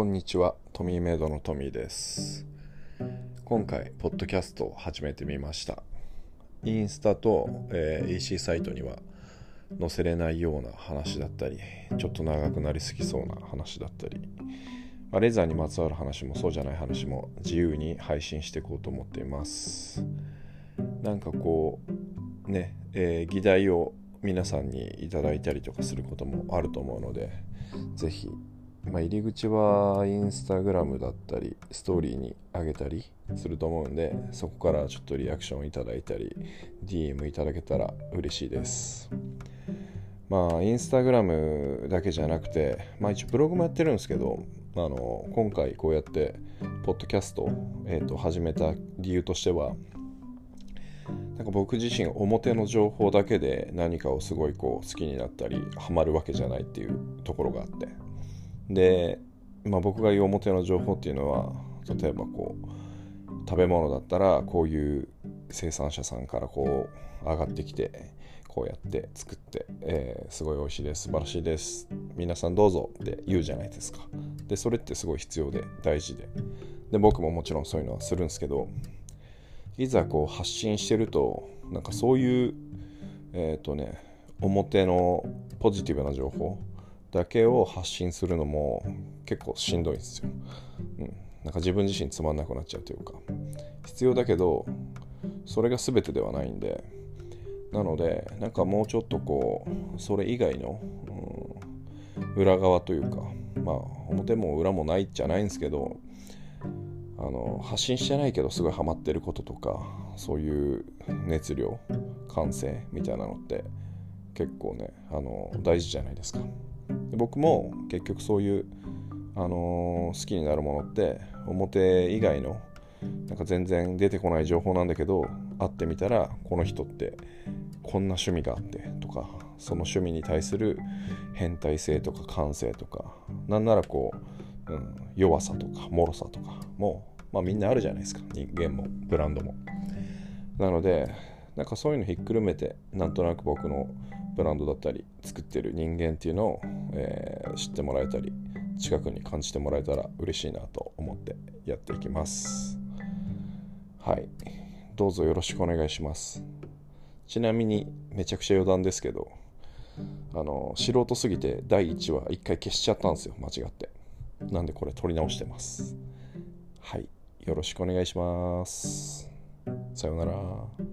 こんにちは、トミーメイドのトミーです。今回、ポッドキャストを始めてみました。インスタと、えー EC サイトには載せれないような話だったり、ちょっと長くなりすぎそうな話だったり、まあレザーにまつわる話もそうじゃない話も自由に配信していこうと思っています。なんかこう、ね、えー議題を皆さんにいただいたりとかすることもあると思うので、ぜひまあ、入り口はインスタグラムだったりストーリーに上げたりすると思うんでそこからちょっとリアクションいただいたり DM いただけたら嬉しいです。まあインスタグラムだけじゃなくてまあ一応ブログもやってるんですけどあの今回こうやってポッドキャスト、えー、と始めた理由としてはなんか僕自身表の情報だけで何かをすごいこう好きになったりハマるわけじゃないっていうところがあってで、まあ、僕が言う表の情報っていうのは例えばこう食べ物だったらこういう生産者さんからこう上がってきてこうやって作って、えーすごい美味しいです素晴らしいです皆さんどうぞって言うじゃないですか。でそれってすごい必要で大事で。で僕ももちろんそういうのはするんですけどいざこう発信してるとなんかそういうえっ、とね表のポジティブな情報だけを発信するのも結構しんどいんですよ、うん、なんか自分自身つまんなくなっちゃうというか必要だけどそれが全てではないんでなのでなんかもうちょっとこうそれ以外の、うん裏側というかまあ表も裏もないじゃないんですけどあの発信してないけどすごいハマってることとかそういう熱量感性みたいなのって結構ねあの大事じゃないですか。で僕も結局そういう、あのー好きになるものって表以外のなんか全然出てこない情報なんだけど会ってみたらこの人ってこんな趣味があってとかその趣味に対する変態性とか感性とかなんならこう、うん、弱さとか脆さとかも、まあ、みんなあるじゃないですか人間もブランドも。なのでなんかそういうのひっくるめてなんとなく僕のブランドだったり作ってる人間っていうのを、えー知ってもらえたり近くに感じてもらえたら嬉しいなと思ってやっていきます。はい。どうぞよろしくお願いします。ちなみにめちゃくちゃ余談ですけどあの素人すぎて第1話1回消しちゃったんですよ間違って。なんでこれ撮り直してます。はい。よろしくお願いします。さようなら。